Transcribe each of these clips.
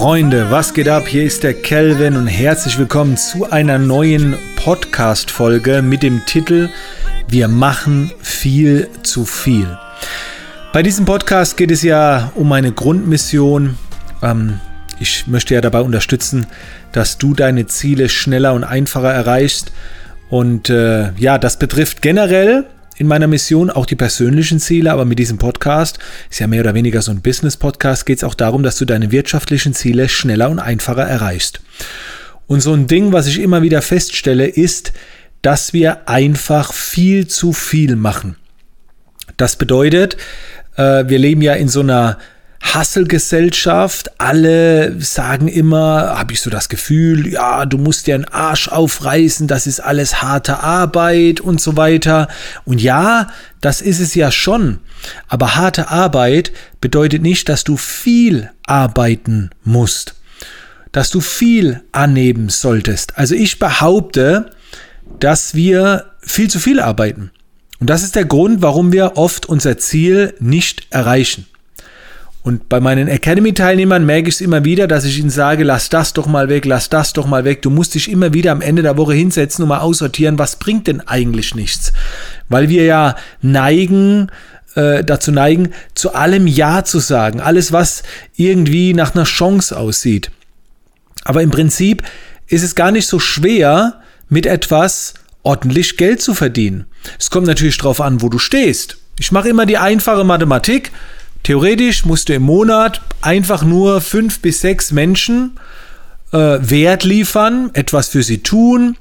Freunde, was geht ab? Hier ist der Kelvin und herzlich willkommen zu einer neuen Podcast-Folge mit dem Titel Wir machen viel zu viel. Bei diesem Podcast geht es ja um eine Grundmission. Ähm, ich möchte ja dabei unterstützen, dass du deine Ziele schneller und einfacher erreichst. Und äh, ja, das betrifft generell in meiner Mission auch die persönlichen Ziele, aber mit diesem Podcast, ist ja mehr oder weniger so ein Business-Podcast, geht es auch darum, dass du deine wirtschaftlichen Ziele schneller und einfacher erreichst. Und so ein Ding, was ich immer wieder feststelle, ist, dass wir einfach viel zu viel machen. Das bedeutet, äh, wir leben ja in so einer Hasselgesellschaft. Alle sagen immer, habe ich so das Gefühl, ja, du musst dir einen Arsch aufreißen, das ist alles harte Arbeit und so weiter. Und ja, das ist es ja schon. Aber harte Arbeit bedeutet nicht, dass du viel arbeiten musst, dass du viel annehmen solltest. Also ich behaupte, dass wir viel zu viel arbeiten. Und das ist der Grund, warum wir oft unser Ziel nicht erreichen. Und bei meinen Academy-Teilnehmern merke ich es immer wieder, dass ich ihnen sage, lass das doch mal weg, lass das doch mal weg. Du musst dich immer wieder am Ende der Woche hinsetzen und mal aussortieren, was bringt denn eigentlich nichts. Weil wir ja neigen, äh, dazu neigen, zu allem Ja zu sagen. Alles, was irgendwie nach einer Chance aussieht. Aber im Prinzip ist es gar nicht so schwer, mit etwas ordentlich Geld zu verdienen. Es kommt natürlich darauf an, wo du stehst. Ich mache immer die einfache Mathematik. Theoretisch musst du im Monat einfach nur fünf bis sechs Menschen äh, Wert liefern, etwas für sie tun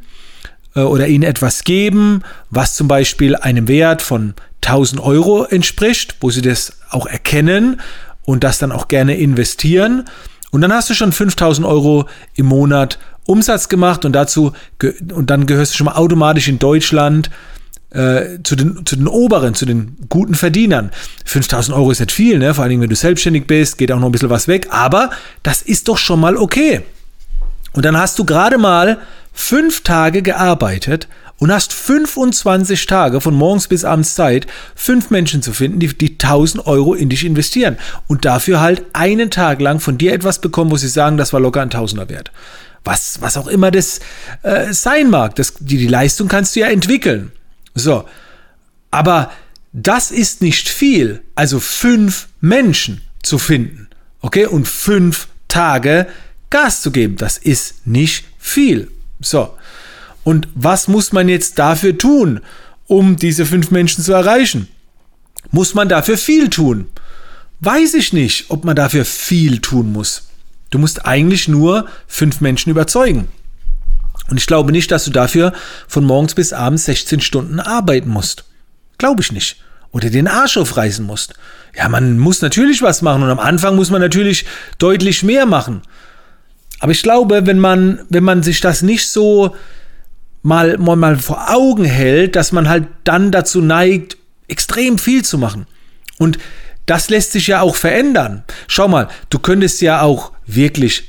äh, oder ihnen etwas geben, was zum Beispiel einem Wert von 1000 Euro entspricht, wo sie das auch erkennen und das dann auch gerne investieren. Und dann hast du schon 5000 Euro im Monat Umsatz gemacht und dazu und dann gehörst du schon mal automatisch in Deutschland äh, zu, den, zu den oberen, zu den guten Verdienern. 5000 Euro ist nicht viel, ne? vor allem wenn du selbstständig bist, geht auch noch ein bisschen was weg, aber das ist doch schon mal okay. Und dann hast du gerade mal fünf Tage gearbeitet und hast 25 Tage von morgens bis abends Zeit, fünf Menschen zu finden, die, die 1000 Euro in dich investieren und dafür halt einen Tag lang von dir etwas bekommen, wo sie sagen, das war locker ein Tausender wert. Was, was auch immer das äh, sein mag. Das, die, die Leistung kannst du ja entwickeln. So. Aber das ist nicht viel. Also fünf Menschen zu finden. Okay? Und fünf Tage Gas zu geben. Das ist nicht viel. So. Und was muss man jetzt dafür tun, um diese fünf Menschen zu erreichen? Muss man dafür viel tun? Weiß ich nicht, ob man dafür viel tun muss. Du musst eigentlich nur fünf Menschen überzeugen. Und ich glaube nicht, dass du dafür von morgens bis abends 16 Stunden arbeiten musst. Glaube ich nicht. Oder den Arsch aufreißen musst. Ja, man muss natürlich was machen und am Anfang muss man natürlich deutlich mehr machen. Aber ich glaube, wenn man, wenn man sich das nicht so mal, mal, vor Augen hält, dass man halt dann dazu neigt, extrem viel zu machen. Und das lässt sich ja auch verändern. Schau mal, du könntest ja auch wirklich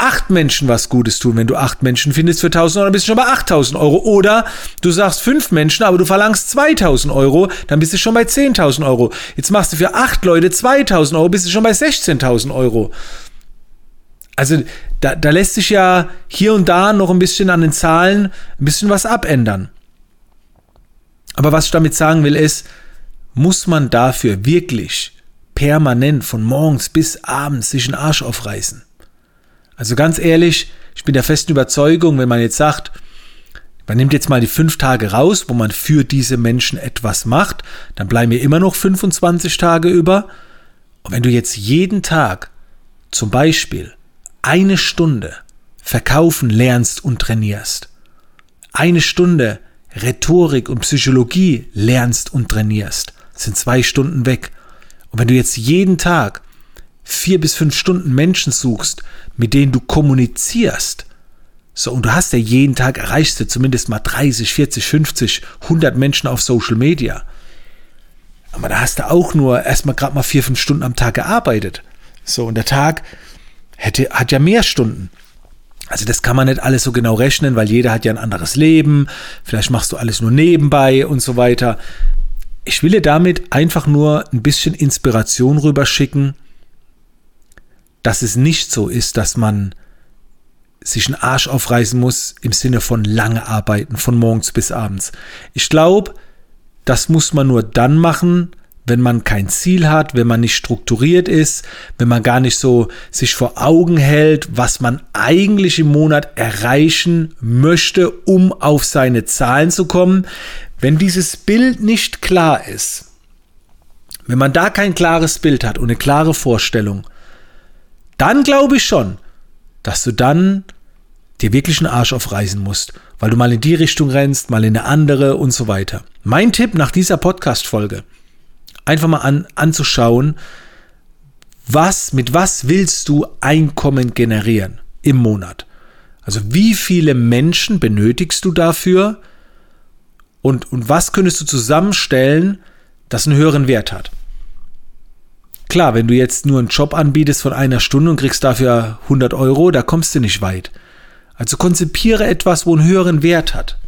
acht Menschen was Gutes tun. Wenn du acht Menschen findest für 1000 Euro, bist du schon bei 8000 Euro. Oder du sagst fünf Menschen, aber du verlangst 2000 Euro, dann bist du schon bei 10.000 Euro. Jetzt machst du für acht Leute 2000 Euro, bist du schon bei 16.000 Euro. Also da, da lässt sich ja hier und da noch ein bisschen an den Zahlen ein bisschen was abändern. Aber was ich damit sagen will, ist, muss man dafür wirklich permanent von morgens bis abends sich einen Arsch aufreißen? Also ganz ehrlich, ich bin der festen Überzeugung, wenn man jetzt sagt, man nimmt jetzt mal die fünf Tage raus, wo man für diese Menschen etwas macht, dann bleiben mir immer noch 25 Tage über. Und wenn du jetzt jeden Tag zum Beispiel eine Stunde verkaufen lernst und trainierst, eine Stunde Rhetorik und Psychologie lernst und trainierst, sind zwei Stunden weg. Und wenn du jetzt jeden Tag vier bis fünf Stunden Menschen suchst, mit denen du kommunizierst, so, und du hast ja jeden Tag erreichst du zumindest mal 30, 40, 50, 100 Menschen auf Social Media. Aber da hast du auch nur erstmal gerade mal vier, fünf Stunden am Tag gearbeitet. So, und der Tag hätte, hat ja mehr Stunden. Also das kann man nicht alles so genau rechnen, weil jeder hat ja ein anderes Leben. Vielleicht machst du alles nur nebenbei und so weiter. Ich will dir damit einfach nur ein bisschen Inspiration rüberschicken, dass es nicht so ist, dass man sich einen Arsch aufreißen muss im Sinne von lange arbeiten, von morgens bis abends. Ich glaube, das muss man nur dann machen, wenn man kein Ziel hat, wenn man nicht strukturiert ist, wenn man gar nicht so sich vor Augen hält, was man eigentlich im Monat erreichen möchte, um auf seine Zahlen zu kommen. Wenn dieses Bild nicht klar ist, wenn man da kein klares Bild hat und eine klare Vorstellung, dann glaube ich schon, dass du dann dir wirklich einen Arsch aufreißen musst, weil du mal in die Richtung rennst, mal in eine andere und so weiter. Mein Tipp nach dieser Podcast-Folge, einfach mal an, anzuschauen, was, mit was willst du Einkommen generieren im Monat? Also wie viele Menschen benötigst du dafür und, und was könntest du zusammenstellen, das einen höheren Wert hat? Klar, wenn du jetzt nur einen Job anbietest von einer Stunde und kriegst dafür 100 Euro, da kommst du nicht weit. Also konzipiere etwas, wo einen höheren Wert hat.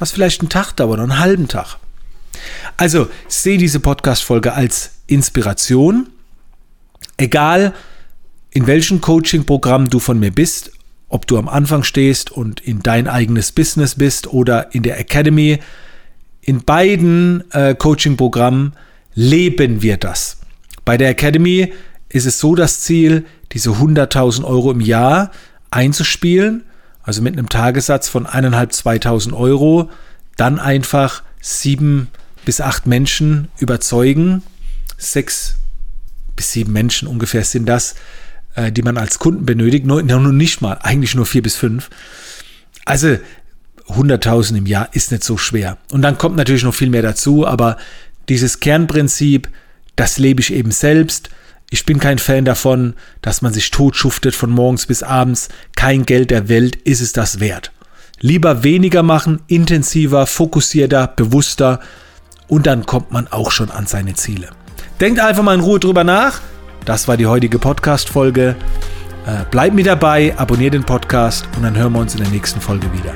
Was vielleicht einen Tag dauert, einen halben Tag. Also sehe diese Podcast-Folge als Inspiration. Egal, in welchem Coaching-Programm du von mir bist, ob du am Anfang stehst und in dein eigenes Business bist oder in der Academy, in beiden äh, Coaching-Programmen leben wir das. Bei der Academy ist es so das Ziel, diese 100.000 Euro im Jahr einzuspielen, also mit einem Tagessatz von 1.500, 2.000 Euro, dann einfach sieben bis acht Menschen überzeugen. Sechs bis sieben Menschen ungefähr sind das, äh, die man als Kunden benötigt. Nur, nur nicht mal, eigentlich nur vier bis fünf. Also 100.000 im Jahr ist nicht so schwer. Und dann kommt natürlich noch viel mehr dazu, aber dieses Kernprinzip, das lebe ich eben selbst. Ich bin kein Fan davon, dass man sich totschuftet von morgens bis abends. Kein Geld der Welt ist es das wert. Lieber weniger machen, intensiver, fokussierter, bewusster und dann kommt man auch schon an seine Ziele. Denkt einfach mal in Ruhe drüber nach. Das war die heutige Podcast-Folge. Äh, bleibt mit dabei, abonniert den Podcast und dann hören wir uns in der nächsten Folge wieder.